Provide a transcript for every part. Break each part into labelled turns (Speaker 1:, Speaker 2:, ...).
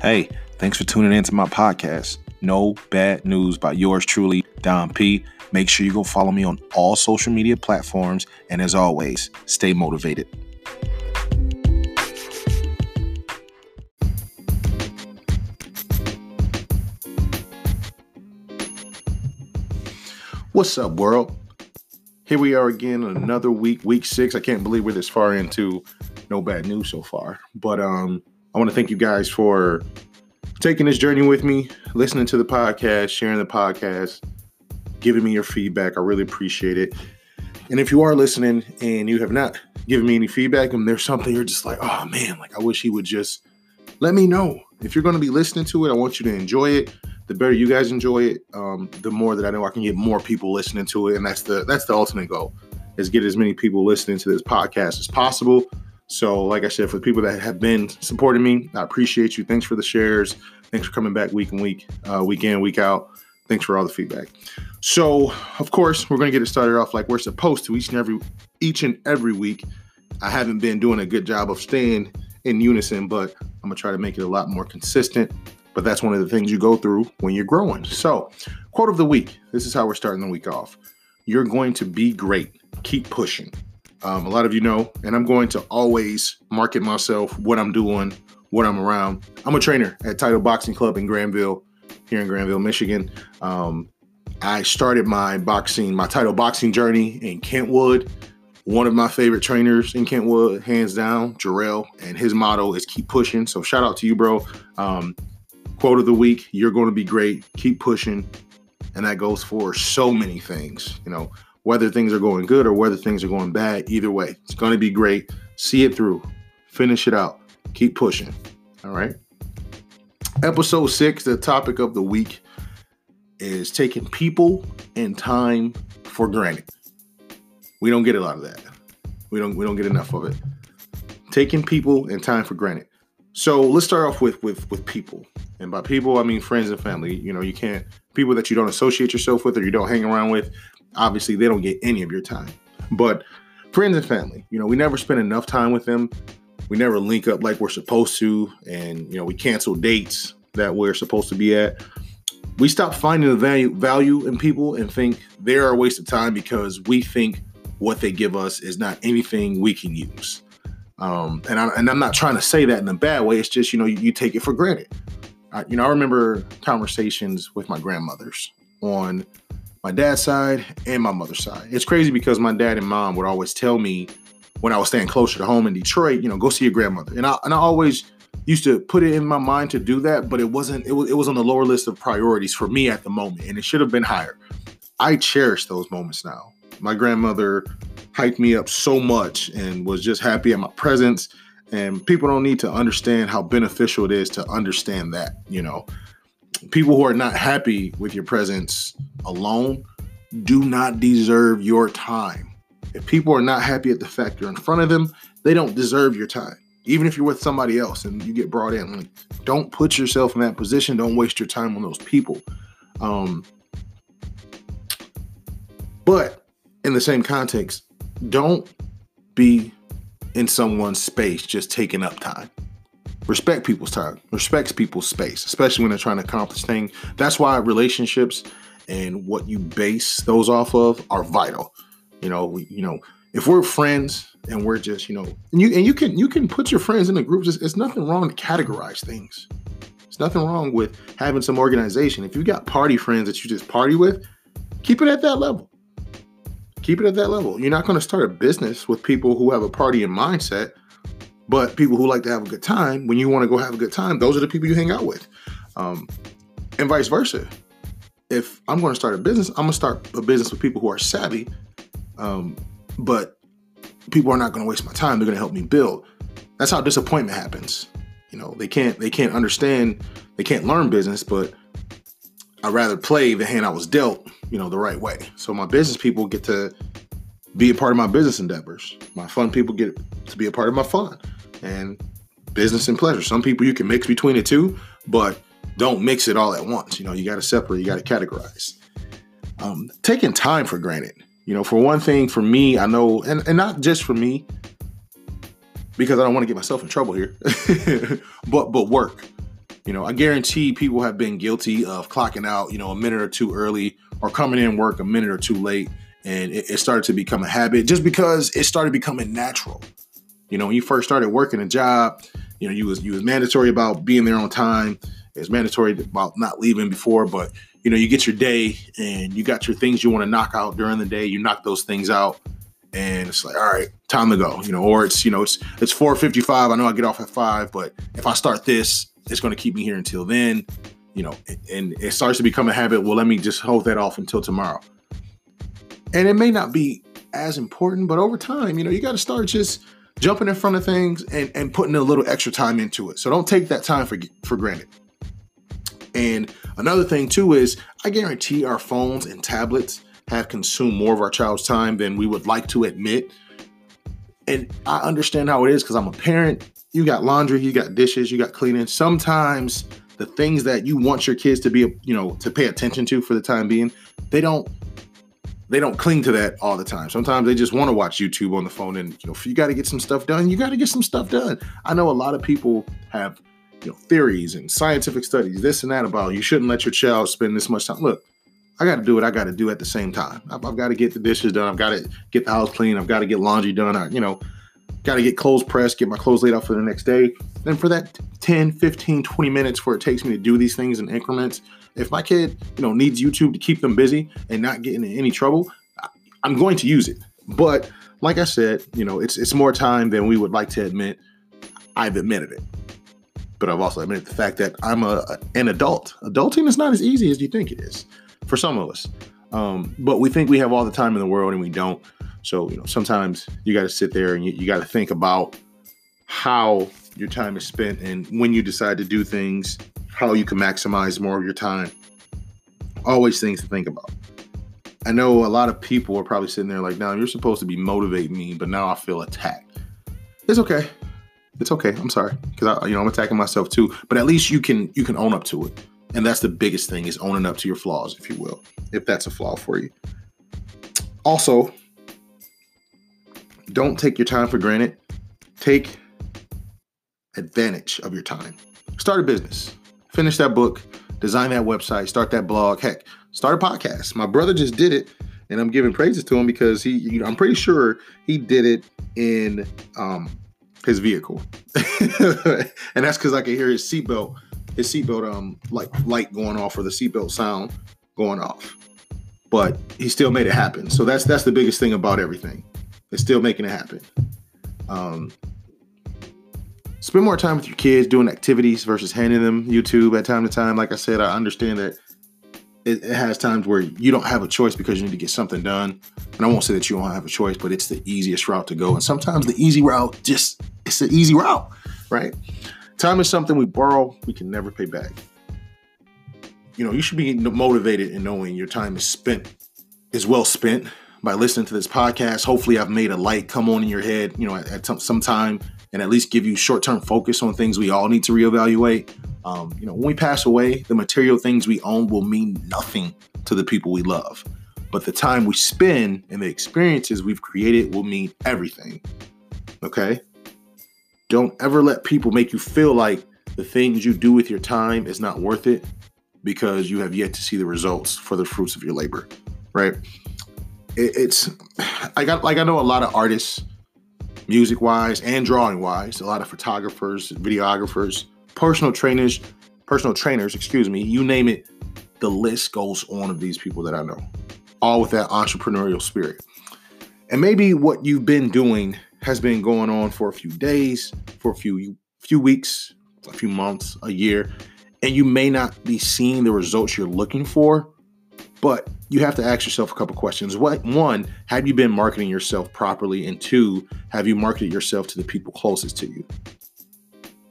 Speaker 1: Hey, thanks for tuning in to my podcast, No Bad News by yours truly, Don P. Make sure you go follow me on all social media platforms. And as always, stay motivated. What's up, world? Here we are again, another week, week six. I can't believe we're this far into no bad news so far. But um, I want to thank you guys for taking this journey with me, listening to the podcast, sharing the podcast, giving me your feedback. I really appreciate it. And if you are listening and you have not given me any feedback and there's something you're just like, oh man, like I wish he would just let me know. If you're going to be listening to it, I want you to enjoy it. The better you guys enjoy it, um, the more that I know I can get more people listening to it, and that's the that's the ultimate goal is get as many people listening to this podcast as possible. So, like I said, for the people that have been supporting me, I appreciate you. Thanks for the shares. Thanks for coming back week and week, uh, week in, week out. Thanks for all the feedback. So, of course, we're going to get it started off like we're supposed to each and every each and every week. I haven't been doing a good job of staying in unison, but I'm going to try to make it a lot more consistent. But that's one of the things you go through when you're growing. So, quote of the week. This is how we're starting the week off. You're going to be great. Keep pushing. Um, a lot of you know, and I'm going to always market myself, what I'm doing, what I'm around. I'm a trainer at Title Boxing Club in Grandville, here in Grandville, Michigan. Um, I started my boxing, my title boxing journey in Kentwood. One of my favorite trainers in Kentwood, hands down, Jarrell, and his motto is keep pushing. So shout out to you, bro. Um, quote of the week: You're going to be great. Keep pushing, and that goes for so many things. You know, whether things are going good or whether things are going bad. Either way, it's going to be great. See it through, finish it out, keep pushing. All right. Episode six, the topic of the week is taking people and time for granted. We don't get a lot of that. We don't we don't get enough of it. Taking people and time for granted. So let's start off with with with people. And by people, I mean friends and family. You know, you can't people that you don't associate yourself with or you don't hang around with obviously they don't get any of your time. But friends and family, you know, we never spend enough time with them. We never link up like we're supposed to, and you know, we cancel dates that we're supposed to be at. We stop finding the value value in people and think they're a waste of time because we think what they give us is not anything we can use. Um, and, I, and I'm not trying to say that in a bad way. It's just you know you, you take it for granted. I, you know, I remember conversations with my grandmothers on my dad's side and my mother's side. It's crazy because my dad and mom would always tell me when I was staying closer to home in Detroit, you know, go see your grandmother. And I and I always used to put it in my mind to do that, but it wasn't it was it was on the lower list of priorities for me at the moment and it should have been higher. I cherish those moments now. My grandmother hyped me up so much and was just happy at my presence and people don't need to understand how beneficial it is to understand that, you know people who are not happy with your presence alone do not deserve your time. If people are not happy at the fact you're in front of them, they don't deserve your time. Even if you're with somebody else and you get brought in, like, don't put yourself in that position. Don't waste your time on those people. Um, but in the same context, don't be in someone's space just taking up time respect people's time, respects people's space, especially when they're trying to accomplish things. That's why relationships and what you base those off of are vital. You know, we, you know, if we're friends and we're just, you know, and you and you can you can put your friends in the groups. It's, it's nothing wrong to categorize things. It's nothing wrong with having some organization. If you got party friends that you just party with, keep it at that level. Keep it at that level. You're not going to start a business with people who have a party in mindset but people who like to have a good time, when you want to go have a good time, those are the people you hang out with. Um, and vice versa. If I'm going to start a business, I'm going to start a business with people who are savvy, um, but people are not going to waste my time. They're going to help me build. That's how disappointment happens. You know, they can't they can't understand, they can't learn business, but I'd rather play the hand I was dealt, you know, the right way. So my business people get to be a part of my business endeavors. My fun people get to be a part of my fun and business and pleasure. Some people you can mix between the two, but don't mix it all at once. You know, you got to separate, you got to categorize. Um, taking time for granted. You know, for one thing, for me, I know, and, and not just for me, because I don't want to get myself in trouble here, but but work. You know, I guarantee people have been guilty of clocking out, you know, a minute or two early or coming in work a minute or two late. And it, it started to become a habit just because it started becoming natural. You know, when you first started working a job, you know, you was you was mandatory about being there on time. It's mandatory about not leaving before, but you know, you get your day and you got your things you want to knock out during the day. You knock those things out, and it's like, all right, time to go. You know, or it's you know, it's it's four fifty five. I know I get off at five, but if I start this, it's going to keep me here until then. You know, and it starts to become a habit. Well, let me just hold that off until tomorrow. And it may not be as important, but over time, you know, you got to start just jumping in front of things and, and putting a little extra time into it. So don't take that time for for granted. And another thing too is I guarantee our phones and tablets have consumed more of our child's time than we would like to admit. And I understand how it is because I'm a parent. You got laundry, you got dishes, you got cleaning. Sometimes the things that you want your kids to be, you know, to pay attention to for the time being, they don't they don't cling to that all the time. Sometimes they just want to watch YouTube on the phone and you know, if you got to get some stuff done, you got to get some stuff done. I know a lot of people have you know theories and scientific studies, this and that about you shouldn't let your child spend this much time. Look, I got to do what I got to do at the same time. I've, I've got to get the dishes done. I've got to get the house clean. I've got to get laundry done. I, you know, got to get clothes pressed, get my clothes laid out for the next day. Then for that 10, 15, 20 minutes where it takes me to do these things in increments, if my kid, you know, needs YouTube to keep them busy and not getting in any trouble, I'm going to use it. But like I said, you know, it's it's more time than we would like to admit. I've admitted it. But I've also admitted the fact that I'm a an adult. Adulting is not as easy as you think it is for some of us. Um, but we think we have all the time in the world and we don't. So, you know, sometimes you got to sit there and you, you got to think about how your time is spent and when you decide to do things, how you can maximize more of your time. Always things to think about. I know a lot of people are probably sitting there like, now you're supposed to be motivating me, but now I feel attacked. It's okay. It's okay. I'm sorry because I, you know, I'm attacking myself too. But at least you can you can own up to it, and that's the biggest thing is owning up to your flaws, if you will, if that's a flaw for you. Also, don't take your time for granted. Take advantage of your time. Start a business. Finish that book. Design that website. Start that blog. Heck, start a podcast. My brother just did it, and I'm giving praises to him because he. You know, I'm pretty sure he did it in um, his vehicle, and that's because I can hear his seatbelt, his seatbelt um like light going off or the seatbelt sound going off. But he still made it happen. So that's that's the biggest thing about everything. It's still making it happen. Um, spend more time with your kids doing activities versus handing them YouTube at time to time. Like I said, I understand that it, it, has times where you don't have a choice because you need to get something done. And I won't say that you don't have a choice, but it's the easiest route to go. And sometimes the easy route just it's an easy route, right? Time is something we borrow, we can never pay back. You know, you should be motivated in knowing your time is spent, is well spent by listening to this podcast. Hopefully, I've made a light come on in your head, you know, at, at some time and at least give you short term focus on things we all need to reevaluate. Um, you know, when we pass away, the material things we own will mean nothing to the people we love. But the time we spend and the experiences we've created will mean everything. Okay? Don't ever let people make you feel like the things you do with your time is not worth it because you have yet to see the results for the fruits of your labor, right? It, it's I got like I know a lot of artists, music wise and drawing wise, a lot of photographers, videographers, personal trainers, personal trainers, excuse me, you name it, the list goes on of these people that I know, all with that entrepreneurial spirit. And maybe what you've been doing has been going on for a few days, for a few few weeks, a few months, a year, and you may not be seeing the results you're looking for, but you have to ask yourself a couple questions. What one, have you been marketing yourself properly? And two, have you marketed yourself to the people closest to you?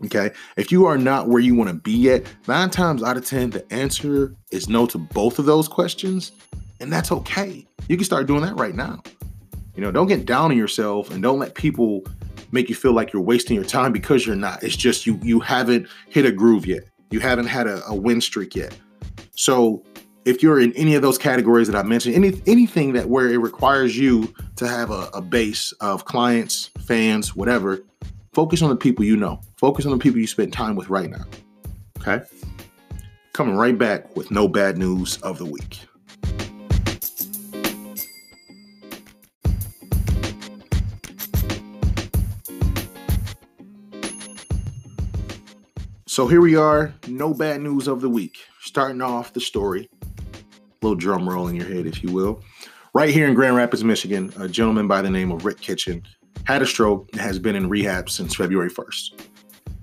Speaker 1: Okay. If you are not where you want to be yet, nine times out of 10, the answer is no to both of those questions. And that's okay. You can start doing that right now. You know, don't get down on yourself and don't let people make you feel like you're wasting your time because you're not. It's just you you haven't hit a groove yet. You haven't had a, a win streak yet. So if you're in any of those categories that I mentioned, any anything that where it requires you to have a, a base of clients, fans, whatever, focus on the people you know. Focus on the people you spend time with right now. Okay. Coming right back with no bad news of the week. So here we are, no bad news of the week. Starting off the story, little drum roll in your head, if you will. Right here in Grand Rapids, Michigan, a gentleman by the name of Rick Kitchen had a stroke and has been in rehab since February 1st.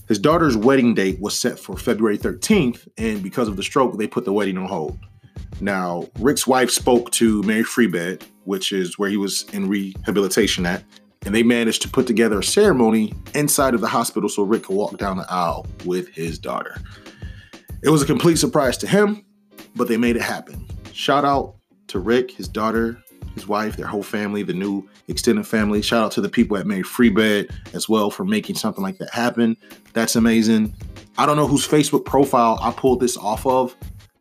Speaker 1: His daughter's wedding date was set for February 13th, and because of the stroke, they put the wedding on hold. Now, Rick's wife spoke to Mary Free Bed, which is where he was in rehabilitation at, and they managed to put together a ceremony inside of the hospital so Rick could walk down the aisle with his daughter. It was a complete surprise to him, but they made it happen. Shout out to Rick, his daughter, his wife, their whole family, the new extended family. Shout out to the people at Mary Free Bed as well for making something like that happen. That's amazing. I don't know whose Facebook profile I pulled this off of,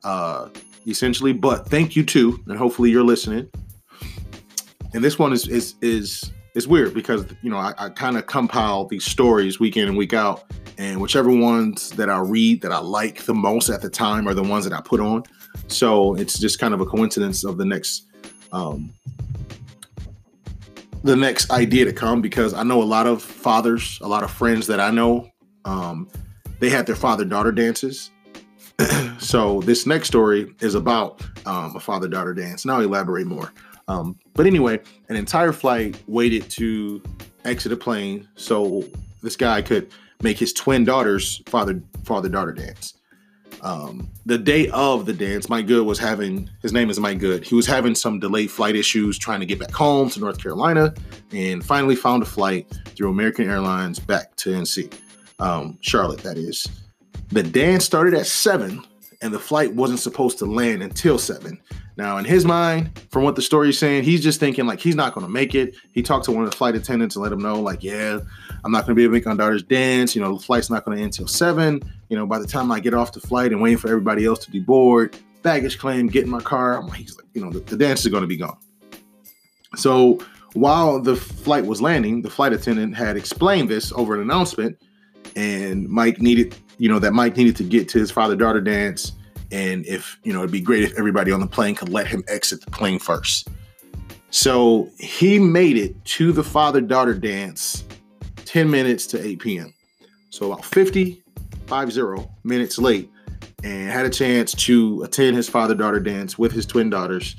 Speaker 1: uh, essentially, but thank you too, and hopefully you're listening. And this one is is is it's weird because you know I, I kind of compile these stories week in and week out, and whichever ones that I read that I like the most at the time are the ones that I put on. So it's just kind of a coincidence of the next um, the next idea to come because I know a lot of fathers, a lot of friends that I know, um, they had their father daughter dances. so this next story is about um, a father daughter dance, and I'll elaborate more. Um, but anyway, an entire flight waited to exit a plane so this guy could make his twin daughters father father daughter dance. Um, the day of the dance, Mike Good was having his name is Mike Good. He was having some delayed flight issues trying to get back home to North Carolina, and finally found a flight through American Airlines back to NC, um, Charlotte. That is. The dance started at seven, and the flight wasn't supposed to land until seven. Now, in his mind, from what the story is saying, he's just thinking like he's not going to make it. He talked to one of the flight attendants and let him know, like, yeah, I'm not going to be able to make my daughter's dance. You know, the flight's not going to end till seven. You know, by the time I get off the flight and waiting for everybody else to be bored, baggage claim, get in my car, I'm like, you know, the, the dance is going to be gone. So while the flight was landing, the flight attendant had explained this over an announcement, and Mike needed, you know, that Mike needed to get to his father daughter dance. And if you know it'd be great if everybody on the plane could let him exit the plane first. So he made it to the father daughter dance 10 minutes to 8 p.m so about 50 50 minutes late and had a chance to attend his father daughter dance with his twin daughters.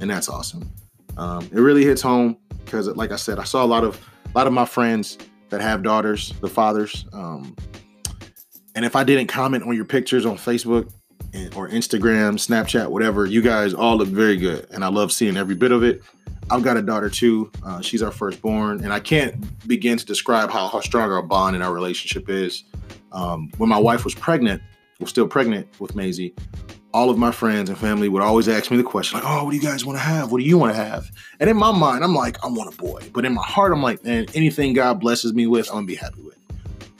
Speaker 1: And that's awesome. Um, it really hits home because like i said i saw a lot of a lot of my friends that have daughters the fathers um, and if i didn't comment on your pictures on facebook or Instagram, Snapchat, whatever, you guys all look very good. And I love seeing every bit of it. I've got a daughter too. Uh, she's our firstborn. And I can't begin to describe how, how strong our bond and our relationship is. Um, when my wife was pregnant, was still pregnant with Maisie, all of my friends and family would always ask me the question, like, oh, what do you guys want to have? What do you want to have? And in my mind, I'm like, I want a boy. But in my heart, I'm like, man, anything God blesses me with, I'm going to be happy with.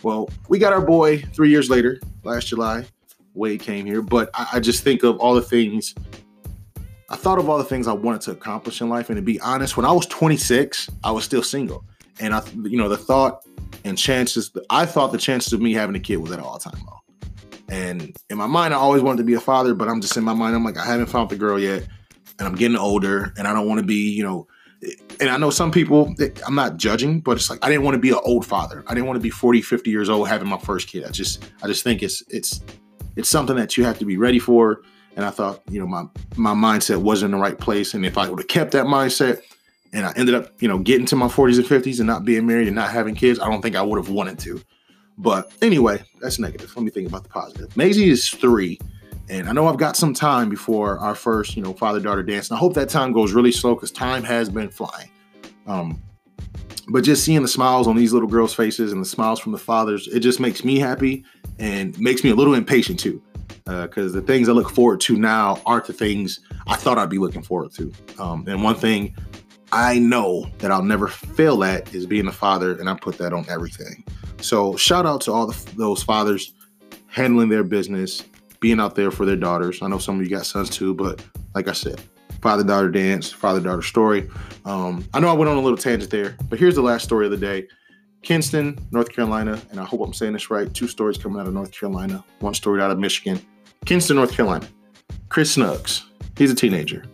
Speaker 1: Well, we got our boy three years later, last July. Wade came here, but I, I just think of all the things. I thought of all the things I wanted to accomplish in life, and to be honest, when I was 26, I was still single, and I, you know, the thought and chances. I thought the chances of me having a kid was at all time low. And in my mind, I always wanted to be a father, but I'm just in my mind, I'm like, I haven't found the girl yet, and I'm getting older, and I don't want to be, you know, and I know some people, I'm not judging, but it's like I didn't want to be an old father. I didn't want to be 40, 50 years old having my first kid. I just I just think it's it's it's something that you have to be ready for. And I thought, you know, my my mindset wasn't in the right place. And if I would have kept that mindset and I ended up, you know, getting to my 40s and 50s and not being married and not having kids, I don't think I would have wanted to. But anyway, that's negative. Let me think about the positive. Maisie is three. And I know I've got some time before our first, you know, father daughter dance. And I hope that time goes really slow because time has been flying. Um, but just seeing the smiles on these little girls' faces and the smiles from the fathers, it just makes me happy and makes me a little impatient too. Because uh, the things I look forward to now aren't the things I thought I'd be looking forward to. Um, and one thing I know that I'll never fail at is being a father, and I put that on everything. So shout out to all the, those fathers handling their business, being out there for their daughters. I know some of you got sons too, but like I said, father daughter dance, father daughter story. Um, I know I went on a little tangent there, but here's the last story of the day. Kinston, North Carolina, and I hope I'm saying this right. Two stories coming out of North Carolina, one story out of Michigan. Kinston, North Carolina. Chris Snuggs, he's a teenager.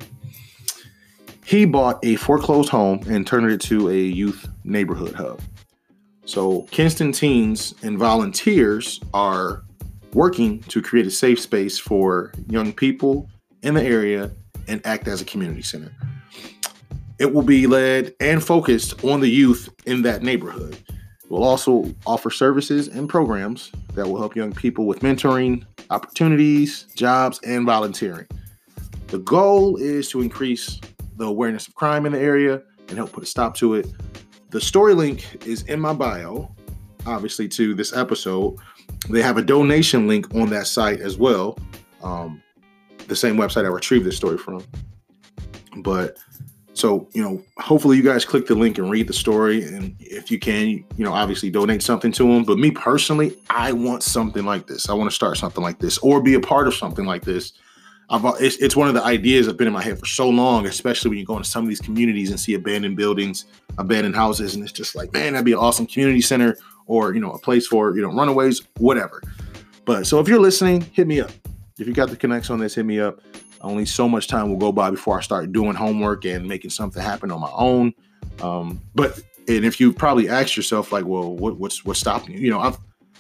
Speaker 1: He bought a foreclosed home and turned it into a youth neighborhood hub. So, Kinston teens and volunteers are working to create a safe space for young people in the area and act as a community center. It will be led and focused on the youth in that neighborhood. We'll also offer services and programs that will help young people with mentoring, opportunities, jobs, and volunteering. The goal is to increase the awareness of crime in the area and help put a stop to it. The story link is in my bio, obviously, to this episode. They have a donation link on that site as well. Um, the same website I retrieved this story from. But so, you know, hopefully you guys click the link and read the story. And if you can, you know, obviously donate something to them. But me personally, I want something like this. I want to start something like this or be a part of something like this. I've, it's, it's one of the ideas that have been in my head for so long, especially when you go into some of these communities and see abandoned buildings, abandoned houses. And it's just like, man, that'd be an awesome community center or, you know, a place for, you know, runaways, whatever. But so if you're listening, hit me up. If you got the connection on this, hit me up. Only so much time will go by before I start doing homework and making something happen on my own. Um, but and if you probably asked yourself, like, well, what, what's what's stopping you? You know, I've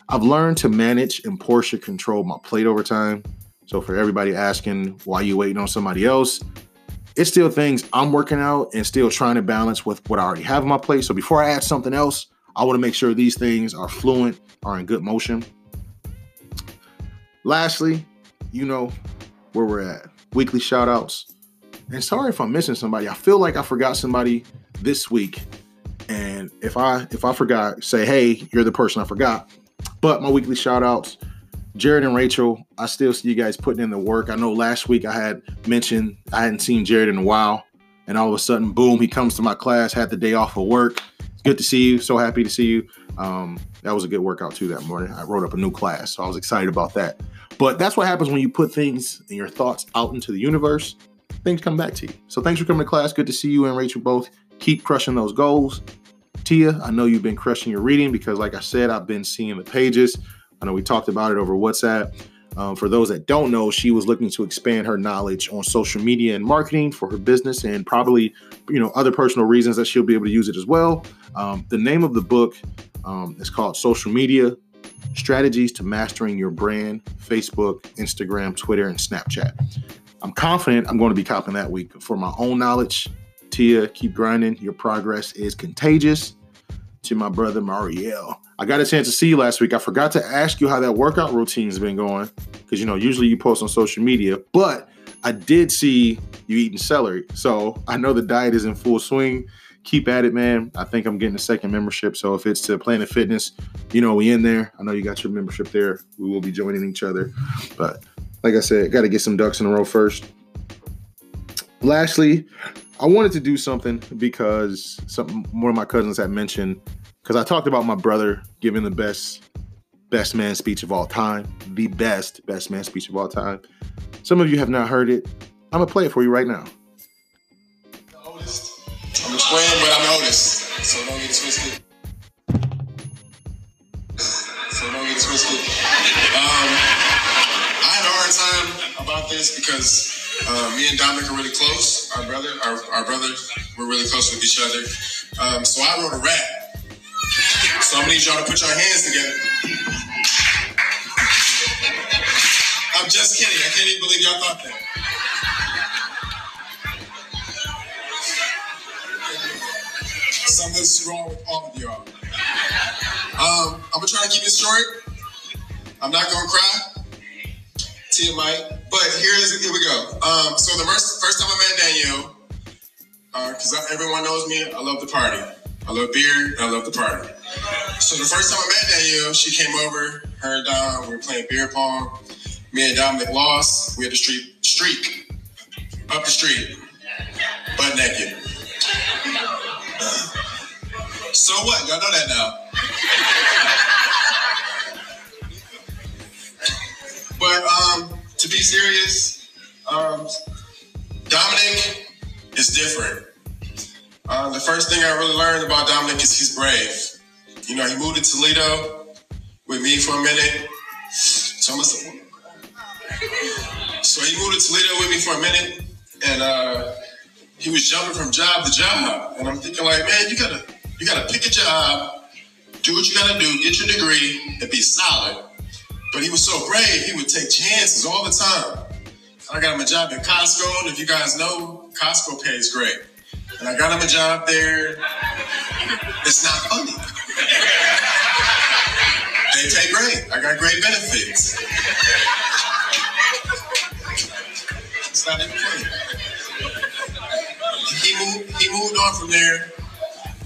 Speaker 1: I've learned to manage and portion control my plate over time. So for everybody asking why you waiting on somebody else, it's still things I'm working out and still trying to balance with what I already have on my plate. So before I add something else, I want to make sure these things are fluent, are in good motion. Lastly, you know where we're at weekly shout outs. And sorry if I'm missing somebody. I feel like I forgot somebody this week. And if I if I forgot, say, hey, you're the person I forgot. But my weekly shout outs, Jared and Rachel, I still see you guys putting in the work. I know last week I had mentioned I hadn't seen Jared in a while. And all of a sudden, boom, he comes to my class, had the day off of work. Good to see you. So happy to see you. Um, that was a good workout too that morning. I wrote up a new class, so I was excited about that. But that's what happens when you put things and your thoughts out into the universe. Things come back to you. So thanks for coming to class. Good to see you and Rachel both. Keep crushing those goals. Tia, I know you've been crushing your reading because, like I said, I've been seeing the pages. I know we talked about it over WhatsApp. Um, for those that don't know, she was looking to expand her knowledge on social media and marketing for her business, and probably, you know, other personal reasons that she'll be able to use it as well. Um, the name of the book um, is called Social Media strategies to mastering your brand, Facebook, Instagram, Twitter, and Snapchat. I'm confident I'm going to be copying that week for my own knowledge. Tia, keep grinding. Your progress is contagious. To my brother Mariel. I got a chance to see you last week. I forgot to ask you how that workout routine's been going. Because you know, usually you post on social media, but I did see you eating celery. So I know the diet is in full swing keep at it, man. I think I'm getting a second membership. So if it's to Planet Fitness, you know, we in there. I know you got your membership there. We will be joining each other. But like I said, got to get some ducks in a row first. Lastly, I wanted to do something because some one of my cousins had mentioned because I talked about my brother giving the best best man speech of all time, the best best man speech of all time. Some of you have not heard it. I'm gonna play it for you right now.
Speaker 2: I'm explaining, but I'm Otis, so don't get twisted. So don't get twisted. Um, I had a hard time about this because uh, me and Dominic are really close. Our brother, our, our brother, we're really close with each other. Um, so I wrote a rap. So I'm gonna need y'all to put your hands together. I'm just kidding. I can't even believe y'all thought that. Something's wrong with all of y'all. Um, I'm gonna try to keep it short. I'm not gonna cry. Might, but here's here we go. Um, so the first first time I met Danielle, because uh, everyone knows me, I love the party. I love beer, I love the party. So the first time I met Danielle, she came over, her and Dom, we were playing beer pong. Me and Dominic lost. We had to street streak up the street, butt naked. So what? Y'all know that now. but um, to be serious, um, Dominic is different. Uh, the first thing I really learned about Dominic is he's brave. You know, he moved to Toledo with me for a minute. So so he moved to Toledo with me for a minute, and uh, he was jumping from job to job, and I'm thinking like, man, you gotta you gotta pick a job, do what you gotta do, get your degree, and be solid. But he was so brave, he would take chances all the time. I got him a job at Costco, and if you guys know, Costco pays great. And I got him a job there. It's not funny. They pay great. I got great benefits. It's not even funny. He moved, he moved on from there.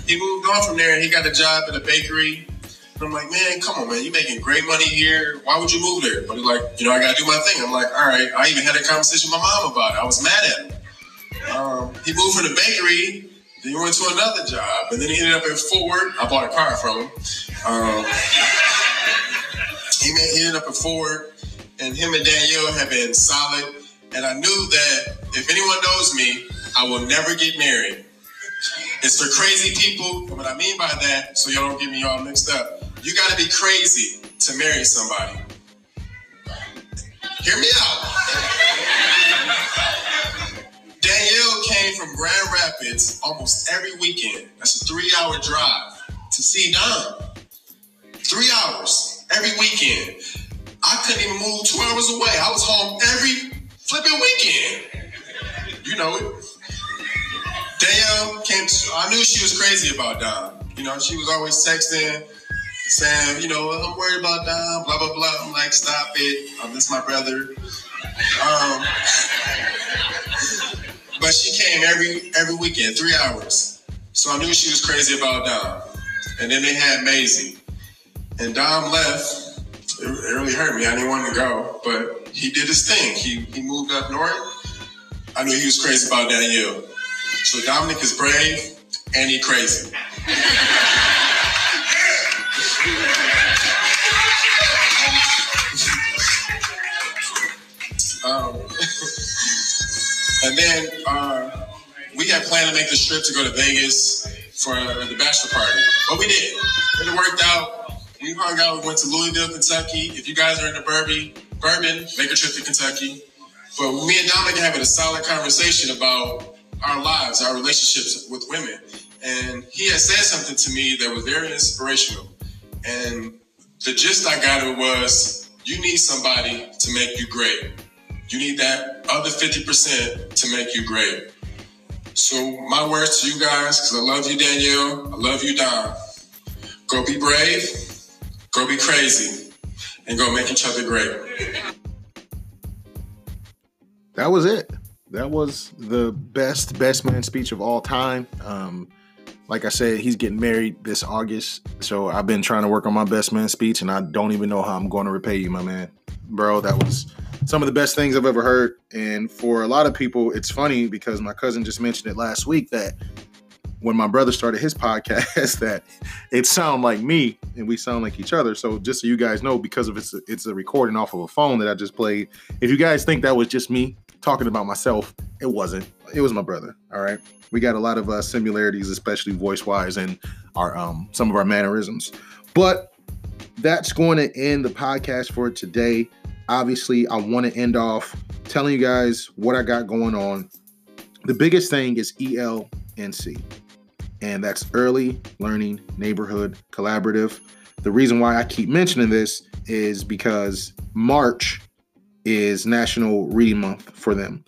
Speaker 2: He moved on from there and he got a job at a bakery. And I'm like, man, come on, man, you're making great money here. Why would you move there? But he's like, you know, I gotta do my thing. I'm like, all right. I even had a conversation with my mom about it. I was mad at him. Um, he moved from the bakery, then he went to another job, and then he ended up at Ford. I bought a car from him. Um, he, he ended up at Ford, and him and Danielle have been solid. And I knew that if anyone knows me, I will never get married. It's for crazy people. And what I mean by that, so y'all don't get me all mixed up, you got to be crazy to marry somebody. Hear me out. From Grand Rapids almost every weekend. That's a three hour drive to see Don. Three hours every weekend. I couldn't even move two hours away. I was home every flipping weekend. You know it. Danielle came to, I knew she was crazy about Don. You know, she was always texting, saying, you know, I'm worried about Don, blah, blah, blah. I'm like, stop it. Um, this is my brother. Um, but she came every every weekend, three hours. So I knew she was crazy about Dom. And then they had Maisie. And Dom left. It, it really hurt me. I didn't want to go, but he did his thing. He he moved up north. I knew he was crazy about Danielle. So Dominic is brave and he crazy. and then uh, we had planned to make the trip to go to Vegas for the bachelor party, but we did. It worked out. We hung out. We went to Louisville, Kentucky. If you guys are in the Bourbon, Bourbon, make a trip to Kentucky. But me and Dominic having a solid conversation about our lives, our relationships with women. And he had said something to me that was very inspirational. And the gist I got it was you need somebody to make you great. You need that other 50% to make you great. So my words to you guys, because I love you, Danielle. I love you, Don. Go be brave, go be crazy, and go make each other great.
Speaker 1: That was it that was the best best man speech of all time. Um, like I said, he's getting married this August, so I've been trying to work on my best man speech, and I don't even know how I'm going to repay you, my man, bro. That was some of the best things I've ever heard, and for a lot of people, it's funny because my cousin just mentioned it last week that when my brother started his podcast that it sound like me and we sound like each other. So just so you guys know, because of it's a, it's a recording off of a phone that I just played. If you guys think that was just me, talking about myself. It wasn't. It was my brother. All right. We got a lot of uh, similarities, especially voice wise and our um some of our mannerisms. But that's going to end the podcast for today. Obviously, I want to end off telling you guys what I got going on. The biggest thing is ELNC, and that's Early Learning Neighborhood Collaborative. The reason why I keep mentioning this is because March is National Reading Month for them.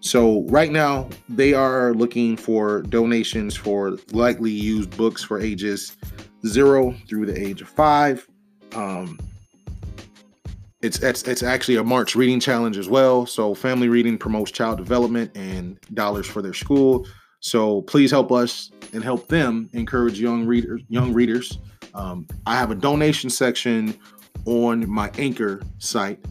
Speaker 1: So right now they are looking for donations for likely used books for ages zero through the age of five. Um, it's, it's it's actually a March reading challenge as well. So family reading promotes child development and dollars for their school. So please help us and help them encourage young readers. Young readers. Um, I have a donation section on my Anchor site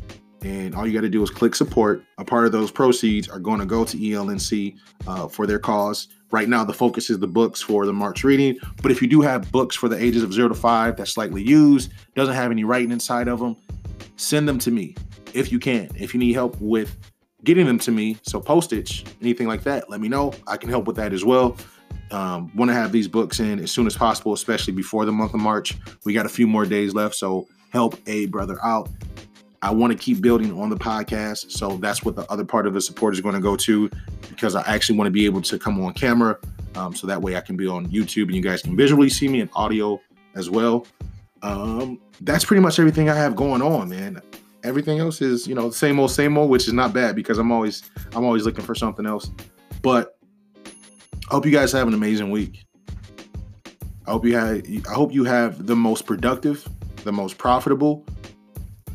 Speaker 1: and all you got to do is click support. A part of those proceeds are going to go to ELNC uh, for their cause. Right now, the focus is the books for the March reading. But if you do have books for the ages of zero to five that's slightly used, doesn't have any writing inside of them, send them to me if you can. If you need help with getting them to me, so postage, anything like that, let me know. I can help with that as well. Um, want to have these books in as soon as possible, especially before the month of March. We got a few more days left, so help a brother out. I want to keep building on the podcast, so that's what the other part of the support is going to go to, because I actually want to be able to come on camera, um, so that way I can be on YouTube and you guys can visually see me and audio as well. Um, that's pretty much everything I have going on, man. Everything else is, you know, same old, same old, which is not bad because I'm always, I'm always looking for something else. But I hope you guys have an amazing week. I hope you have, I hope you have the most productive, the most profitable,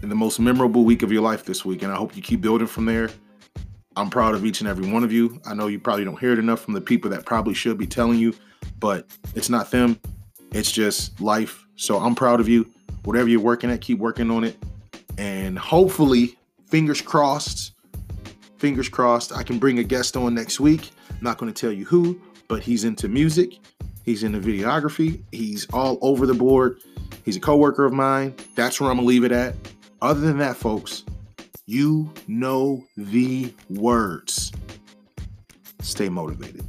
Speaker 1: and the most memorable week of your life this week. And I hope you keep building from there. I'm proud of each and every one of you. I know you probably don't hear it enough from the people that probably should be telling you, but it's not them. It's just life. So I'm proud of you. Whatever you're working at, keep working on it. And hopefully, fingers crossed, fingers crossed, I can bring a guest on next week. I'm not going to tell you who, but he's into music. He's into videography. He's all over the board. He's a coworker of mine. That's where I'm going to leave it at. Other than that, folks, you know the words. Stay motivated.